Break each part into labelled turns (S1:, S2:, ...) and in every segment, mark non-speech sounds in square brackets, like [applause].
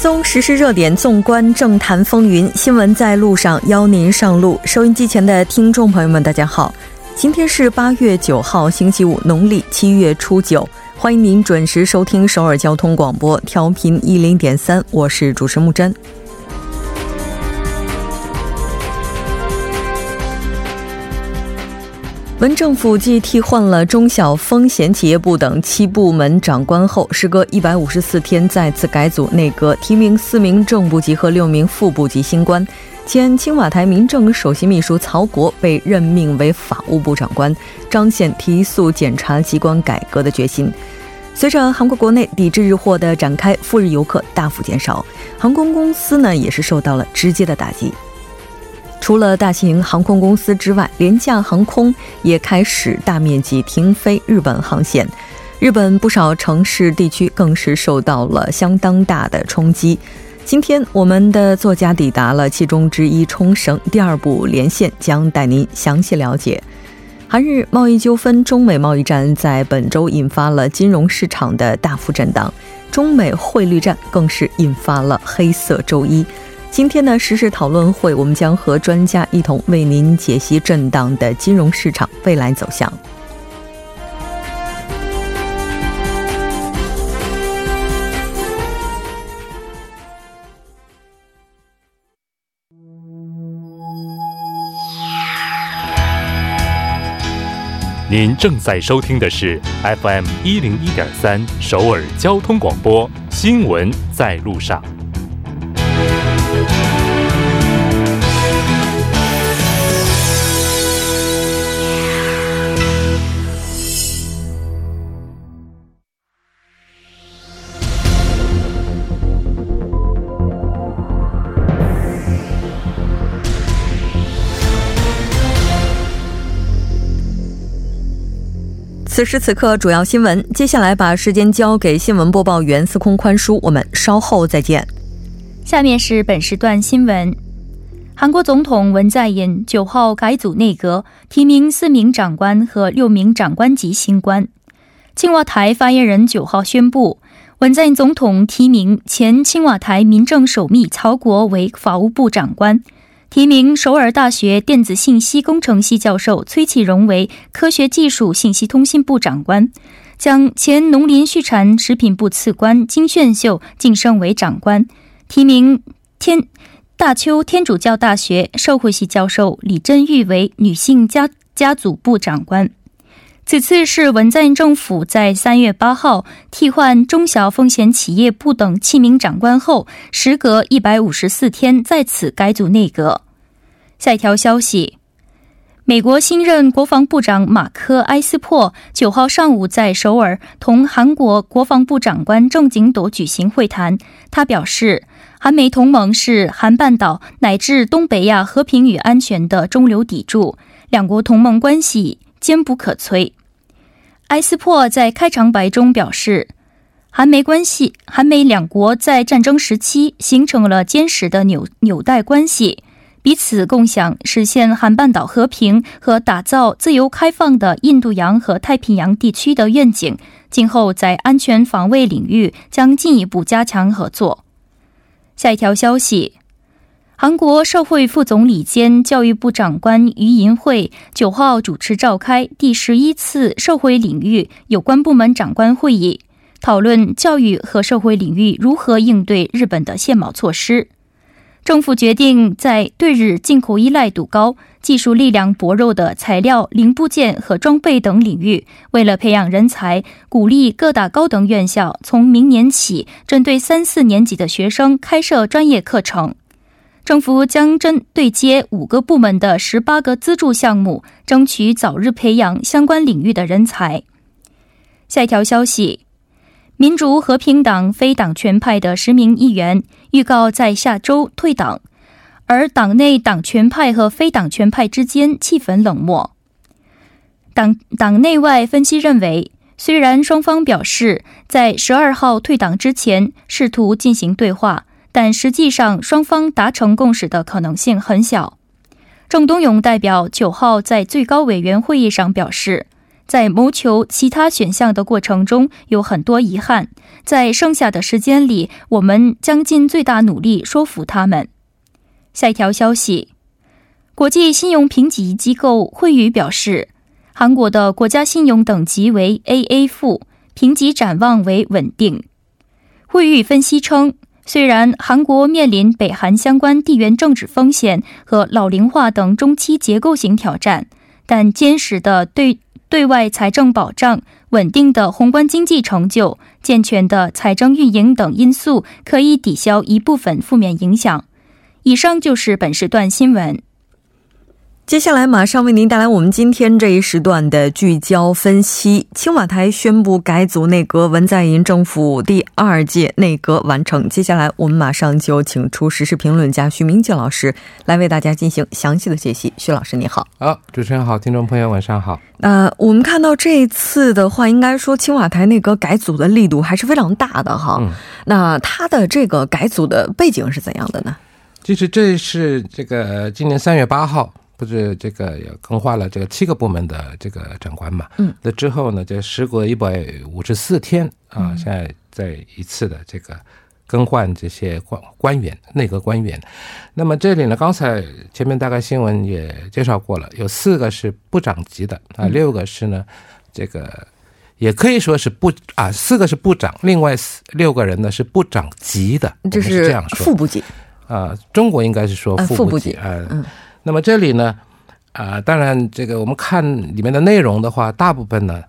S1: 搜实时热点，纵观政坛风云，新闻在路上，邀您上路。收音机前的听众朋友们，大家好，今天是八月九号，星期五，农历七月初九，欢迎您准时收听首尔交通广播，调频一零点三，我是主持木真。文政府继替换了中小风险企业部等七部门长官后，时隔一百五十四天再次改组内阁，提名四名正部级和六名副部级新官。前青瓦台民政首席秘书曹国被任命为法务部长官，彰显提速检察机关改革的决心。随着韩国国内抵制日货的展开，赴日游客大幅减少，航空公司呢也是受到了直接的打击。除了大型航空公司之外，廉价航空也开始大面积停飞日本航线。日本不少城市地区更是受到了相当大的冲击。今天，我们的作家抵达了其中之一冲绳，第二部连线将带您详细了解。韩日贸易纠纷，中美贸易战在本周引发了金融市场的大幅震荡，中美汇率战更是引发了黑色周一。今天的时事讨论会，我们将和专家一同为您解析震荡的金融市场未来走向。
S2: 您正在收听的是 FM 一零一点三首尔交通广播新闻在路上。
S1: 此时此刻，主要新闻。接下来把时间交给新闻播报员司空宽叔，我们稍后再见。
S3: 下面是本时段新闻：韩国总统文在寅九号改组内阁，提名四名长官和六名长官级新官。青瓦台发言人九号宣布，文在寅总统提名前青瓦台民政首秘曹国为法务部长官。提名首尔大学电子信息工程系教授崔启荣为科学技术信息通信部长官，将前农林畜产食品部次官金炫秀晋升为长官。提名天大邱天主教大学社会系教授李振玉为女性家家族部长官。此次是文在寅政府在三月八号替换中小风险企业部等七名长官后，时隔一百五十四天再次改组内阁。下一条消息：美国新任国防部长马克·埃斯珀九号上午在首尔同韩国国防部长官郑景斗举行会谈。他表示，韩美同盟是韩半岛乃至东北亚和平与安全的中流砥柱，两国同盟关系坚不可摧。埃斯珀在开场白中表示，韩美关系，韩美两国在战争时期形成了坚实的纽纽带关系，彼此共享实现韩半岛和平和打造自由开放的印度洋和太平洋地区的愿景。今后在安全防卫领域将进一步加强合作。下一条消息。韩国社会副总理兼教育部长官于银会九号主持召开第十一次社会领域有关部门长官会议，讨论教育和社会领域如何应对日本的限贸措施。政府决定在对日进口依赖度高、技术力量薄弱的材料、零部件和装备等领域，为了培养人才，鼓励各大高等院校从明年起针对三四年级的学生开设专业课程。政府将针对接五个部门的十八个资助项目，争取早日培养相关领域的人才。下一条消息：民主和平党非党权派的十名议员预告在下周退党，而党内党权派和非党权派之间气氛冷漠。党党内外分析认为，虽然双方表示在十二号退党之前试图进行对话。但实际上，双方达成共识的可能性很小。郑东勇代表九号在最高委员会议上表示，在谋求其他选项的过程中有很多遗憾，在剩下的时间里，我们将尽最大努力说服他们。下一条消息，国际信用评级机构惠誉表示，韩国的国家信用等级为 AA 负，评级展望为稳定。惠誉分析称，虽然韩国面临北韩相关地缘政治风险和老龄化等中期结构性挑战，但坚实的对对外财政保障、稳定的宏观经济成就、健全的财政运营等因素，可以抵消一部分负面影响。以上就是本时段新闻。
S1: 接下来马上为您带来我们今天这一时段的聚焦分析。青瓦台宣布改组内阁，文在寅政府第二届内阁完成。接下来我们马上就请出时事评论家徐明静老师来为大家进行详细的解析。徐老师，你好。
S4: 好，主持人好，听众朋友晚上好。
S1: 那我们看到这一次的话，应该说青瓦台内阁改组的力度还是非常大的哈。嗯。那它的这个改组的背景是怎样的呢？
S4: 其实这是这个今年三月八号。不是这个也更换了这个七个部门的这个长官嘛？嗯，那之后呢，这时隔一百五十四天啊，现在再一次的这个更换这些官官员、内阁官员。那么这里呢，刚才前面大概新闻也介绍过了，有四个是部长级的啊，六个是呢，这个也可以说是部啊，四个是部长，另外四六个人呢是部长级的，
S1: 就是
S4: 这样说，
S1: 副部级
S4: 啊，中国应该是说副部级啊，嗯。那么这里呢，啊，当然这个我们看里面的内容的话，大部分呢，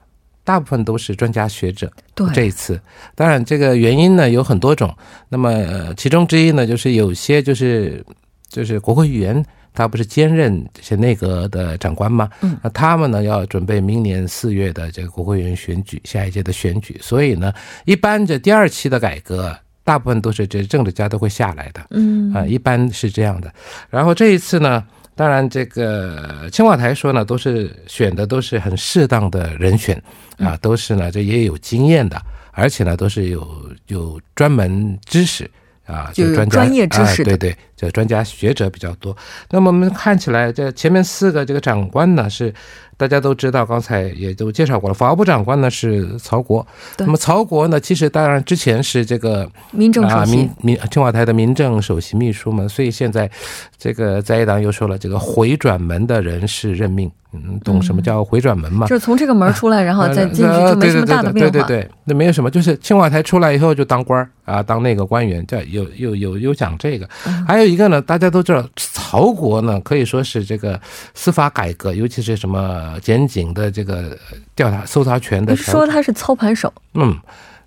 S4: 大部分都是专家学者。
S1: 对，
S4: 这一次，当然这个原因呢有很多种。那么其中之一呢，就是有些就是就是国会议员，他不是兼任这些内阁的长官吗？嗯，那他们呢要准备明年四月的这个国会议员选举，下一届的选举，所以呢，一般这第二期的改革。大部分都是这政治家都会下来的，嗯啊，一般是这样的。然后这一次呢，当然这个青瓦台说呢，都是选的都是很适当的人选啊，都是呢这也有经验的，而且呢都是有有专门知识啊，
S1: 就
S4: 专
S1: 专业知识，
S4: 对对，这专家学者比较多。那么我们看起来，这前面四个这个长官呢是。大家都知道，刚才也都介绍过了。法务部长官呢是曹国，那么曹国呢，其实当然之前是这个
S1: 民政首席，
S4: 民民青瓦台的民政首席秘书嘛，所以现在这个在野党又说了，这个回转门的人事任命。嗯，懂什么叫回转门吗？
S1: 就是从这个门出来，然后再进去，就没什么大的变
S4: 化。对对对，那没有什么，就是青瓦台出来以后就当官啊，当那个官员。这有有有有讲这个，还有一个呢，大家都知道，曹国呢可以说是这个司法改革，尤其是什么检警的这个调查搜查权的。
S1: 说他是操盘手。
S4: 嗯，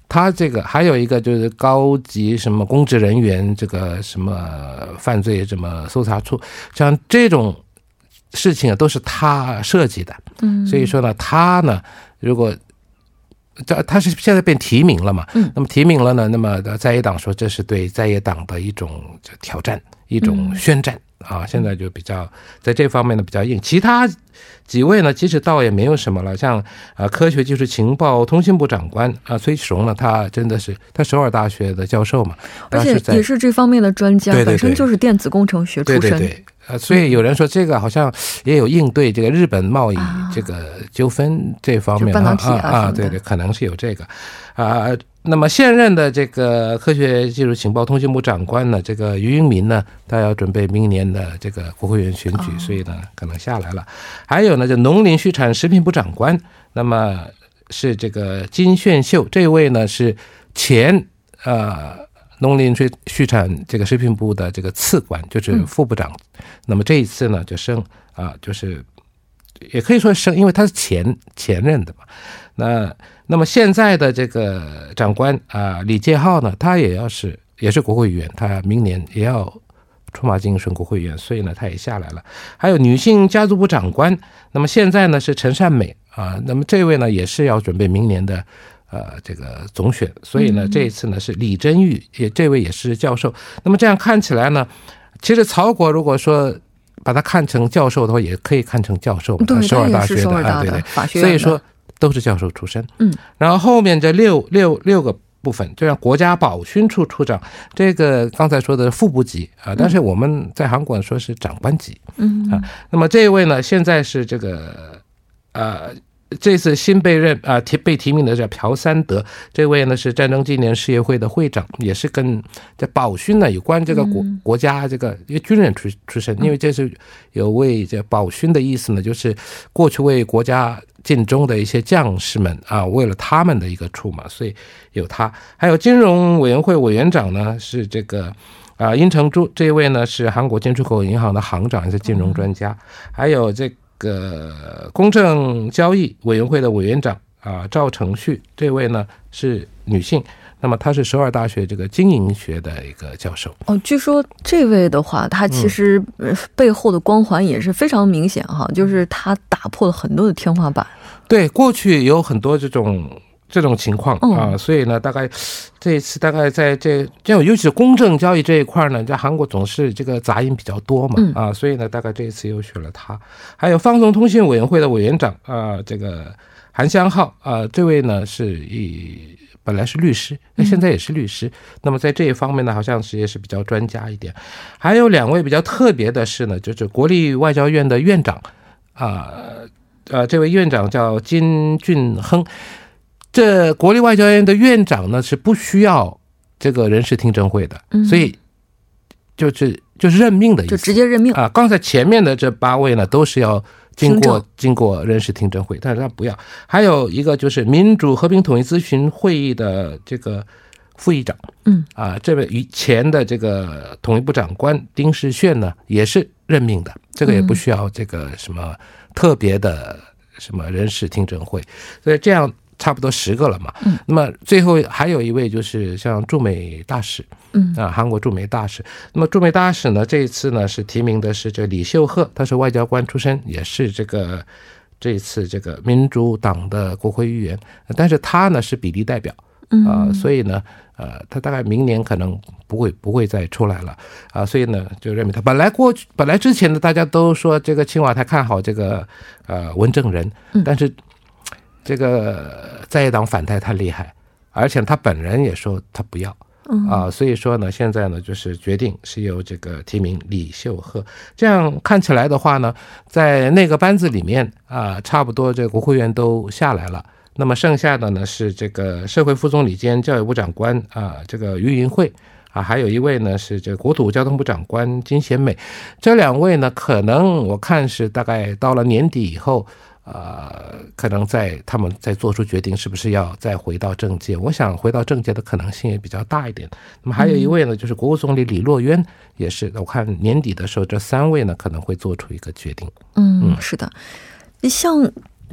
S4: 他这个还有一个就是高级什么公职人员，这个什么犯罪什么搜查处，像这种。事情啊，都是他设计的，嗯，所以说呢，他呢，如果这他是现在变提名了嘛，嗯，那么提名了呢，那么在野党说这是对在野党的一种挑战，一种宣战啊，现在就比较在这方面呢比较硬，其他几位呢，其实倒也没有什么了，像啊，科学技术情报通信部长官啊，崔启荣呢，他真的是他首尔大学的教授嘛，
S1: 而且也是这方面的专家，本身就是电子工程学出身。
S4: 呃，所以有人说这个好像也有应对这个日本贸易这个纠纷这方面
S1: 啊
S4: 啊，对对，可能是有这个啊。那么现任的这个科学技术情报通信部长官呢，这个于英民呢，他要准备明年的这个国会议员选举，所以呢可能下来了。还有呢，就农林畜产食品部长官，那么是这个金炫秀，这位呢是前呃。农林水畜产这个食品部的这个次官就是副部长，那么这一次呢就升啊，就是也可以说升，因为他是前前任的嘛。那那么现在的这个长官啊，李介浩呢，他也要是也是国会议员，他明年也要出马竞选国会议员，所以呢他也下来了。还有女性家族部长官，那么现在呢是陈善美啊，那么这位呢也是要准备明年的。呃，这个总选，所以呢，这一次呢是李真玉，也这位也是教授。那么这样看起来呢，其实曹国如果说把他看成教授的话，也可以看成教授，首尔大学的啊，对对，所以说都是教授出身。嗯，然后后面这六六六个部分，就像国家保训处处长，这个刚才说的副部级啊，但是我们在韩国说是长官级。嗯啊，那么这一位呢，现在是这个呃。这次新被任啊提被提名的叫朴三德，这位呢是战争纪念事业会的会长，也是跟这宝勋呢有关这个国国家这个一个军人出出身，因为这是有为这宝勋的意思呢，就是过去为国家尽忠的一些将士们啊，为了他们的一个出马，所以有他。还有金融委员会委员长呢是这个啊殷成珠，这一位呢是韩国进出口银行的行长，也是金融专家。还有这。个公正交易委员会的委员长啊，赵成旭这位呢是女性，那么她是首尔大学这个经营学的一个教授。
S1: 哦，据说这位的话，他其实背后的光环也是非常明显哈，就是他打破了很多的天花板。
S4: 对，过去有很多这种。这种情况啊，所以呢，大概这一次大概在这这种尤其是公正交易这一块呢，在韩国总是这个杂音比较多嘛啊，所以呢，大概这一次又选了他。还有放送通信委员会的委员长啊，这个韩香浩啊，这位呢是以本来是律师，那现在也是律师。那么在这一方面呢，好像是也是比较专家一点。还有两位比较特别的是呢，就是国立外交院的院长啊，呃，这位院长叫金俊亨。这国立外交院的院长呢是不需要这个人事听证会的，所以就是就是任命的意思，
S1: 就直接任命。
S4: 啊。刚才前面的这八位呢都是要经过经过人事听证会，但是他不要。还有一个就是民主和平统一咨询会议的这个副议长，
S1: 嗯。
S4: 啊，这位以前的这个统一部长官丁世炫呢也是任命的，这个也不需要这个什么特别的什么人事听证会，所以这样。差不多十个了嘛，
S1: 嗯，
S4: 那么最后还有一位就是像驻美大使，
S1: 嗯。
S4: 啊，韩国驻美大使。那么驻美大使呢，这一次呢是提名的是这李秀赫，他是外交官出身，也是这个这一次这个民主党的国会议员，但是他呢是比例代表，啊，所以呢，呃，他大概明年可能不会不会再出来了，啊，所以呢就认为他。本来过去本来之前呢大家都说这个青瓦台看好这个呃文正人，但是。这个在野党反台太厉害，而且他本人也说他不要啊，所以说呢，现在呢就是决定是由这个提名李秀赫。这样看起来的话呢，在那个班子里面啊，差不多这个国会议员都下来了。那么剩下的呢是这个社会副总理兼教育部长官啊，这个于云慧啊，还有一位呢是这个国土交通部长官金贤美。这两位呢，可能我看是大概到了年底以后。呃，可能在他们在做出决定，是不是要再回到政界？我想回到政界的可能性也比较大一点。那么还有一位呢，就是国务总理李洛渊，也是我看年底的时候，这三位呢可能会做出一个决定。
S1: 嗯，是的，像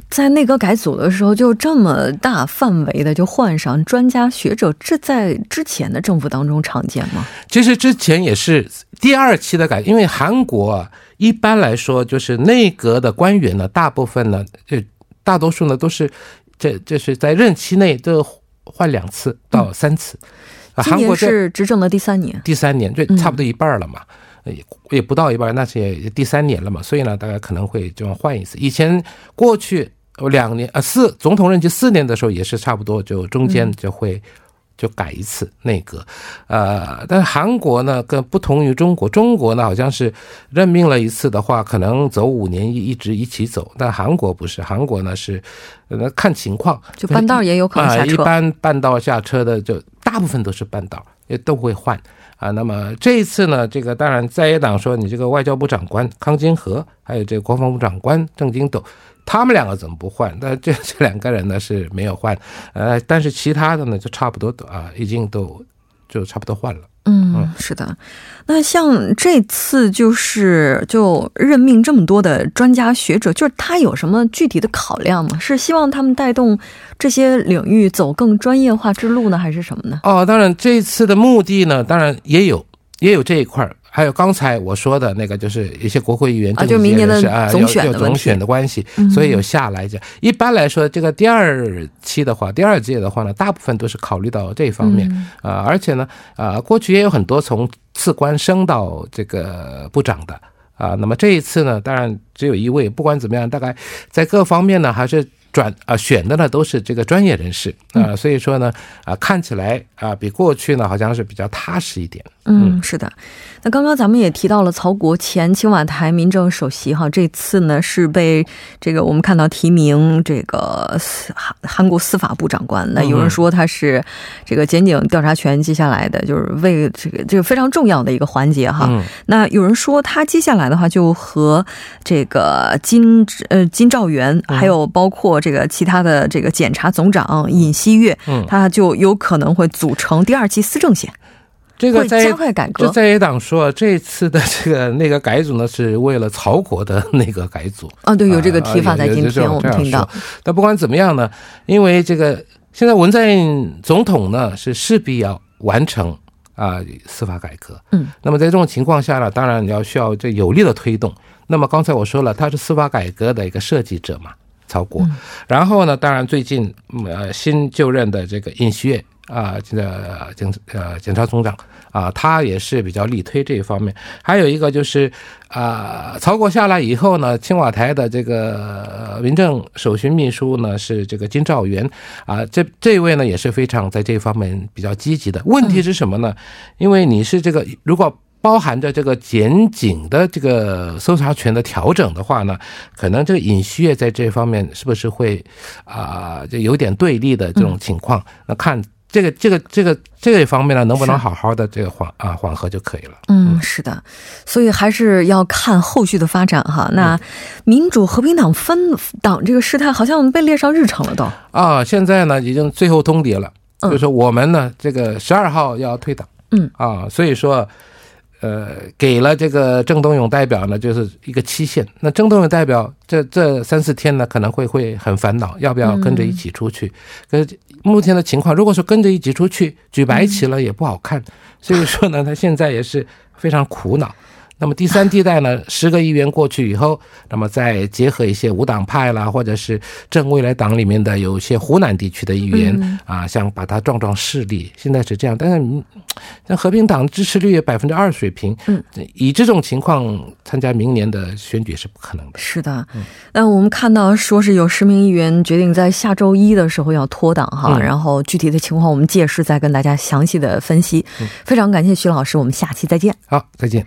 S1: 在内阁改组的时候，就这么大范围的就换上专家学者，这在之前的政府当中常见吗？
S4: 其实之前也是第二期的改，因为韩国。一般来说，就是内阁的官员呢，大部分呢，就大多数呢都是，这这是在任期内都换两次到三次。
S1: 韩国是执政的第三年，
S4: 第三年就差不多一半了嘛，也也不到一半，那是也第三年了嘛，所以呢，大家可能会就要换一次。以前过去两年呃四总统任期四年的时候，也是差不多就中间就会。就改一次内阁，呃，但是韩国呢，跟不同于中国，中国呢好像是任命了一次的话，可能走五年一一直一起走，但韩国不是，韩国呢是，呃，看情况，
S1: 就半道也有可能下
S4: 车，一般半道下车的就大部分都是半道，也都会换啊。那么这一次呢，这个当然在野党说你这个外交部长官康金和，还有这个国防部长官郑金斗。他们两个怎么不换？那这这两个人呢是没有换，呃，但是其他的呢就差不多啊，已经都就差不多换了。
S1: 嗯，是的。那像这次就是就任命这么多的专家学者，就是他有什么具体的考量吗？是希望他们带动这些领域走更专业化之路呢，还是什么呢？
S4: 哦，当然这次的目的呢，当然也有也有这一块儿。还有刚才我说的那个，就是一些国会议员，
S1: 啊，就明年的总选
S4: 的总选的关系，所以有下来讲。一般来说，这个第二期的话，第二届的话呢，大部分都是考虑到这方面啊，而且呢，啊，过去也有很多从次官升到这个部长的啊。那么这一次呢，当然只有一位，不管怎么样，大概在各方面呢，还是转啊选的呢都是这个专业人士啊，所以说呢，啊，看起来啊比过去呢好像是比较踏实一点。
S1: 嗯，是的。那刚刚咱们也提到了曹国前青瓦台民政首席哈，这次呢是被这个我们看到提名这个韩韩国司法部长官。那有人说他是这个检警调查权接下来的就是为这个这个非常重要的一个环节哈。那有人说他接下来的话就和这个金呃金兆元还有包括这个其他的这个检察总长尹锡悦，他就有可能会组成第二期司政线。
S4: 这个在加快改革，在野党说这次的这个那个改组呢，是为了曹国的 [laughs] 那个改组
S1: 啊，对，有这个提法在今天我们听到。
S4: 但不管怎么样呢，因为这个现在文在寅总统呢是势必要完成啊司法改革，嗯，那么在这种情况下呢，当然你要需要这有力的推动。那么刚才我说了，他是司法改革的一个设计者嘛，曹国。然后呢，当然最近呃新就任的这个尹锡悦。啊，这个警呃检察总长啊，他也是比较力推这一方面。还有一个就是啊，曹国下来以后呢，青瓦台的这个民政首席秘书呢是这个金兆元啊，这这位呢也是非常在这方面比较积极的。问题是什么呢？因为你是这个如果包含着这个检警的这个搜查权的调整的话呢，可能这个尹锡悦在这方面是不是会啊，就有点对立的这种情况？那看。这个这个这个这一方面呢，能不能好好的这个缓啊缓和就可以了。
S1: 嗯，是的，所以还是要看后续的发展哈。那民主和平党分党这个事态好像被列上日程了都
S4: 啊，现在呢已经最后通牒了，就是我们呢这个十二号要退党。嗯啊，所以说。呃，给了这个郑东勇代表呢，就是一个期限。那郑东勇代表这这三四天呢，可能会会很烦恼，要不要跟着一起出去？可是目前的情况，如果说跟着一起出去举白旗了，也不好看。所以说呢，他现在也是非常苦恼。那么第三地带呢，十个议员过去以后，那么再结合一些无党派啦，或者是正未来党里面的有些湖南地区的议员啊，想把它壮壮势力。现在是这样，但是像和平党支持率百分之二水平，嗯，以这种情况参加明年的选举是不可能的。
S1: 是的，那我们看到说是有十名议员决定在下周一的时候要脱党哈，然后具体的情况我们届时再跟大家详细的分析。非常感谢徐老师，我们下期再见。
S4: 好，再见。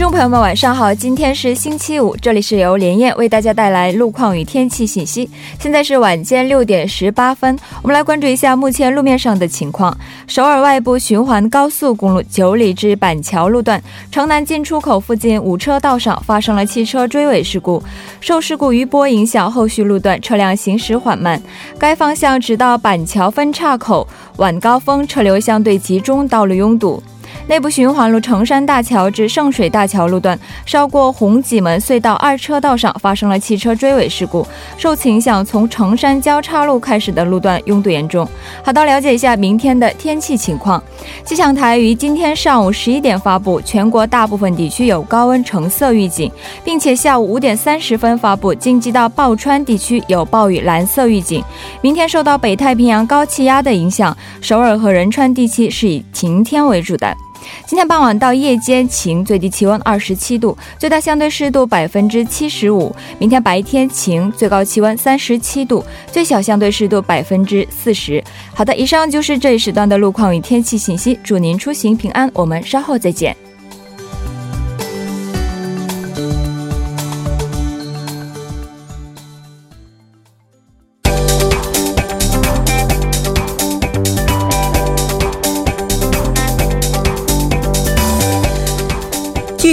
S5: 众朋友们，晚上好！今天是星期五，这里是由连燕为大家带来路况与天气信息。现在是晚间六点十八分，我们来关注一下目前路面上的情况。首尔外部循环高速公路九里至板桥路段城南进出口附近五车道上发生了汽车追尾事故，受事故余波影响，后续路段车辆行驶缓慢。该方向直到板桥分岔口晚高峰车流相对集中，道路拥堵。内部循环路成山大桥至圣水大桥路段，稍过红脊门隧道二车道上发生了汽车追尾事故，受此影响，从成山交叉路开始的路段拥堵严重。好的，了解一下明天的天气情况。气象台于今天上午十一点发布，全国大部分地区有高温橙色预警，并且下午五点三十分发布，京畿道报川地区有暴雨蓝色预警。明天受到北太平洋高气压的影响，首尔和仁川地区是以晴天为主的。今天傍晚到夜间晴，最低气温二十七度，最大相对湿度百分之七十五。明天白天晴，最高气温三十七度，最小相对湿度百分之四十。好的，以上就是这一时段的路况与天气信息，祝您出行平安，我们稍后再见。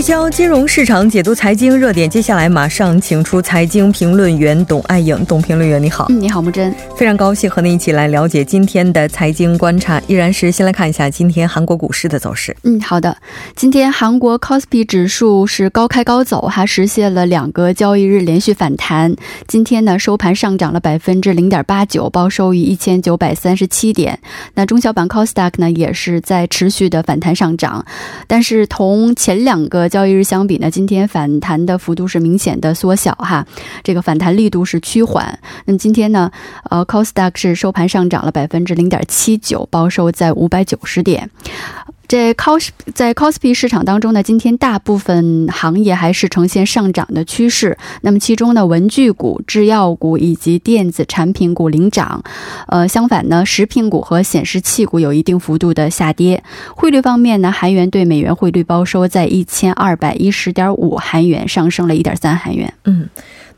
S1: 教金融市场，解读财经热点。接下来马上请出财经评论员董爱颖。董评论员，你好。
S6: 你好，木真。
S1: 非常高兴和您一起来了解今天的财经观察。依然是先来看一下今天韩国股市的走势。
S6: 嗯，好的。今天韩国 c o s p i 指数是高开高走，还实现了两个交易日连续反弹。今天呢，收盘上涨了百分之零点八九，报收于一千九百三十七点。那中小板 c o s d a q 呢，也是在持续的反弹上涨，但是同前两个。交易日相比呢，今天反弹的幅度是明显的缩小哈，这个反弹力度是趋缓。那么今天呢，呃 c o s d a q 是收盘上涨了百分之零点七九，报收在五百九十点。在 cos 在 cospi 市场当中呢，今天大部分行业还是呈现上涨的趋势。那么其中呢，文具股、制药股以及电子产品股领涨。呃，相反呢，食品股和显示器股有一定幅度的下跌。汇率方面呢，韩元对美元汇率报收在一千二百一十点五韩元，上升了一点三韩元。
S1: 嗯。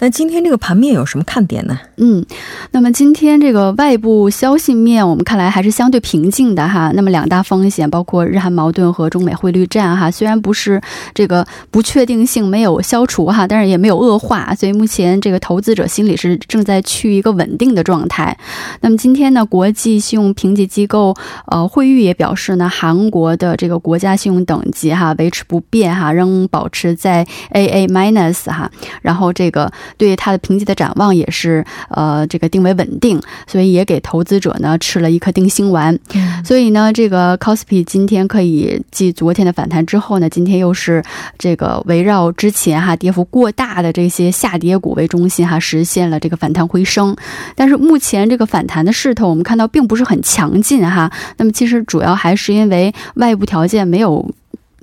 S1: 那今天这个盘面有什么看点呢？
S6: 嗯，那么今天这个外部消息面，我们看来还是相对平静的哈。那么两大风险包括日韩矛盾和中美汇率战哈，虽然不是这个不确定性没有消除哈，但是也没有恶化，所以目前这个投资者心理是正在趋于一个稳定的状态。那么今天呢，国际信用评级机构呃惠誉也表示呢，韩国的这个国家信用等级哈维持不变哈，仍保持在 AA minus 哈，然后这个。对它的评级的展望也是呃这个定为稳定，所以也给投资者呢吃了一颗定心丸。所以呢，这个 c o s p i 今天可以继昨天的反弹之后呢，今天又是这个围绕之前哈跌幅过大的这些下跌股为中心哈，实现了这个反弹回升。但是目前这个反弹的势头，我们看到并不是很强劲哈。那么其实主要还是因为外部条件没有。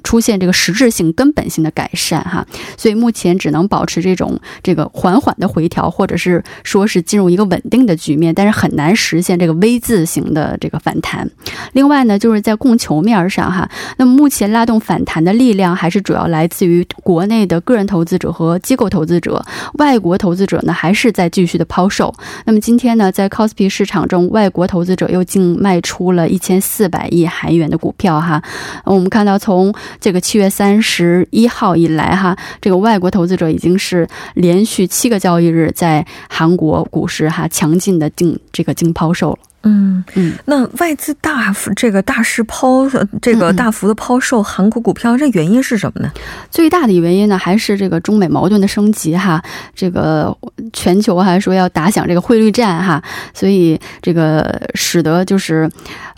S6: 出现这个实质性、根本性的改善哈，所以目前只能保持这种这个缓缓的回调，或者是说是进入一个稳定的局面，但是很难实现这个 V 字形的这个反弹。另外呢，就是在供求面上哈，那么目前拉动反弹的力量还是主要来自于国内的个人投资者和机构投资者，外国投资者呢还是在继续的抛售。那么今天呢，在 c o s p i 市场中，外国投资者又净卖出了一千四百亿韩元的股票哈。我们看到从这个七月三十一号以来，哈，这个外国投资者已经是连续七个交易日在韩国股市哈强劲的净这个净抛售了。
S1: 嗯嗯，那外资大幅这个大势抛，这个大幅的抛售韩国股票，这原因是什么呢？
S6: 最大的原因呢，还是这个中美矛盾的升级哈，这个全球还说要打响这个汇率战哈，所以这个使得就是。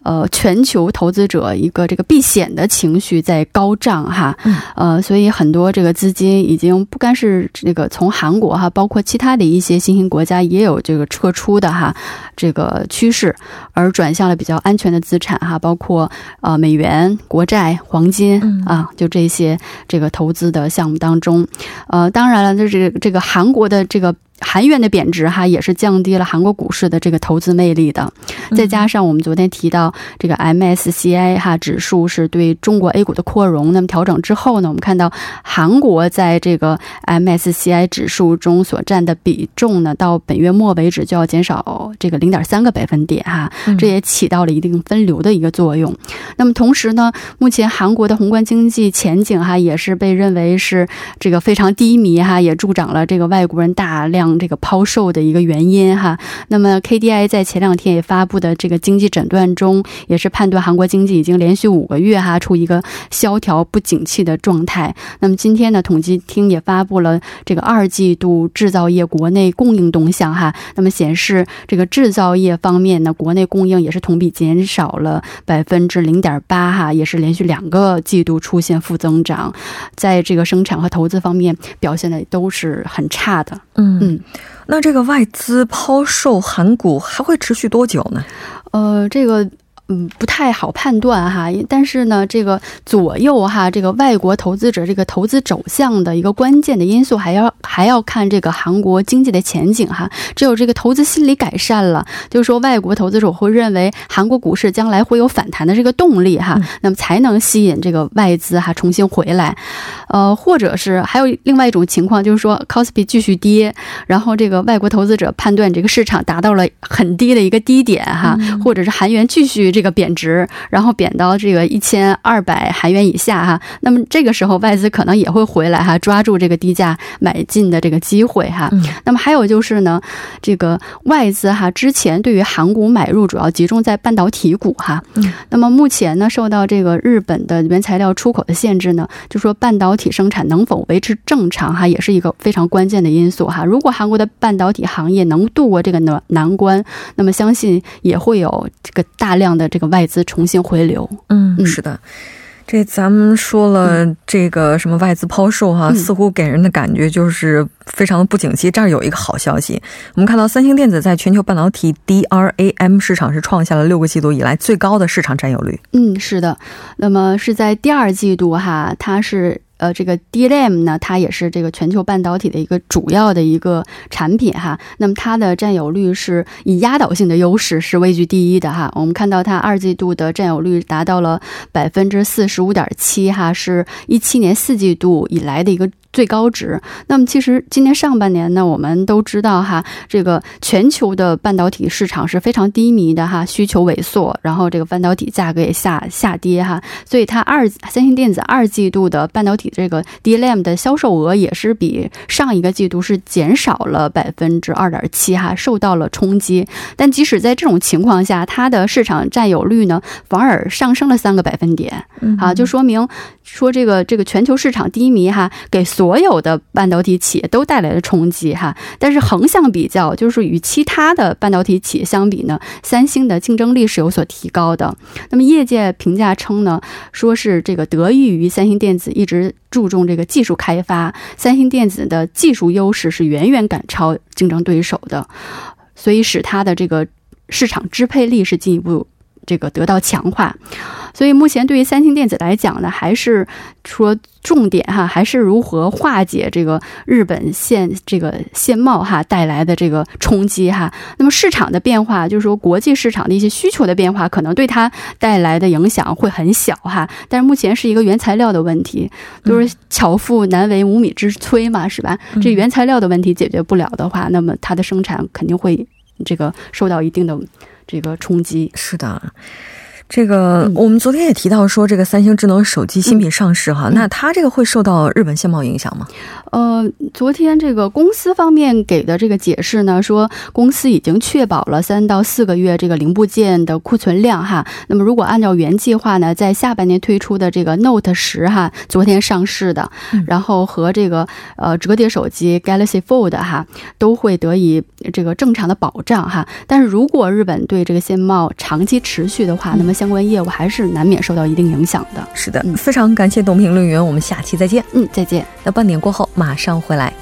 S6: 呃，全球投资者一个这个避险的情绪在高涨哈，呃，所以很多这个资金已经不单是这个从韩国哈，包括其他的一些新兴国家也有这个撤出的哈这个趋势，而转向了比较安全的资产哈，包括呃美元、国债、黄金啊，就这些这个投资的项目当中，呃，当然了，就是这个韩国的这个。韩元的贬值哈，也是降低了韩国股市的这个投资魅力的。再加上我们昨天提到这个 MSCI 哈指数是对中国 A 股的扩容，那么调整之后呢，我们看到韩国在这个 MSCI 指数中所占的比重呢，到本月末为止就要减少这个零点三个百分点哈，这也起到了一定分流的一个作用。那么同时呢，目前韩国的宏观经济前景哈，也是被认为是这个非常低迷哈，也助长了这个外国人大量。这个抛售的一个原因哈，那么 KDI 在前两天也发布的这个经济诊断中，也是判断韩国经济已经连续五个月哈处一个萧条不景气的状态。那么今天呢，统计厅也发布了这个二季度制造业国内供应动向哈，那么显示这个制造业方面呢，国内供应也是同比减少了百分之零点八哈，也是连续两个季度出现负增长，在这个生产和投资方面表现的都是很差的，嗯嗯。
S1: 那这个外资抛售韩股还会持续多久呢？
S6: 呃，这个。嗯，不太好判断哈，但是呢，这个左右哈，这个外国投资者这个投资走向的一个关键的因素，还要还要看这个韩国经济的前景哈。只有这个投资心理改善了，就是说外国投资者会认为韩国股市将来会有反弹的这个动力哈，那么才能吸引这个外资哈重新回来。呃，或者是还有另外一种情况，就是说 c o s p i 继续跌，然后这个外国投资者判断这个市场达到了很低的一个低点哈，或者是韩元继续。这个贬值，然后贬到这个一千二百韩元以下哈，那么这个时候外资可能也会回来哈，抓住这个低价买进的这个机会哈。那么还有就是呢，这个外资哈之前对于韩股买入主要集中在半导体股哈。那么目前呢，受到这个日本的原材料出口的限制呢，就说半导体生产能否维持正常哈，也是一个非常关键的因素哈。如果韩国的半导体行业能度过这个难难关，那么相信也会有这个大量的。这个外资重新回流，
S1: 嗯，是的。这咱们说了这个什么外资抛售哈，
S6: 嗯
S1: 似乎给人的感觉就是非常的不景气。这儿有一个好消息，我们看到三星电子在全球半导体 DRAM 市场是创下了六个季度以来最高的市场占有率。
S6: 嗯，是的。那么是在第二季度哈，它是。呃，这个 D Lam 呢，它也是这个全球半导体的一个主要的一个产品哈。那么它的占有率是以压倒性的优势是位居第一的哈。我们看到它二季度的占有率达到了百分之四十五点七哈，是一七年四季度以来的一个。最高值。那么其实今年上半年呢，我们都知道哈，这个全球的半导体市场是非常低迷的哈，需求萎缩，然后这个半导体价格也下下跌哈，所以它二三星电子二季度的半导体这个 DLAM 的销售额也是比上一个季度是减少了百分之二点七哈，受到了冲击。但即使在这种情况下，它的市场占有率呢反而上升了三个百分点，啊，就说明说这个这个全球市场低迷哈，给所有的半导体企业都带来了冲击哈。但是横向比较，就是与其他的半导体企业相比呢，三星的竞争力是有所提高的。那么业界评价称呢，说是这个得益于三星电子一直注重这个技术开发，三星电子的技术优势是远远赶超竞争对手的，所以使它的这个市场支配力是进一步。这个得到强化，所以目前对于三星电子来讲呢，还是说重点哈，还是如何化解这个日本现这个现贸哈带来的这个冲击哈。那么市场的变化，就是说国际市场的一些需求的变化，可能对它带来的影响会很小哈。但是目前是一个原材料的问题，就是巧妇难为无米之炊嘛，是吧？这原材料的问题解决不了的话，那么它的生产肯定会这个受到一定的。这个冲击。
S1: 是的，这个我们昨天也提到说，这个三星智能手机新品上市哈，
S6: 嗯、
S1: 那它这个会受到日本现贸影响吗？
S6: 呃，昨天这个公司方面给的这个解释呢，说公司已经确保了三到四个月这个零部件的库存量哈。那么如果按照原计划呢，在下半年推出的这个 Note 十哈，昨天上市的，
S1: 嗯、
S6: 然后和这个呃折叠手机 Galaxy Fold 哈，都会得以这个正常的保障哈。但是如果日本对这个现贸长期持续的话，那么相关业务还是难免受到一定影响的。
S1: 是的，嗯、非常感谢董评论员，我们下期再见。
S6: 嗯，再见。
S1: 那半点过后马上回来。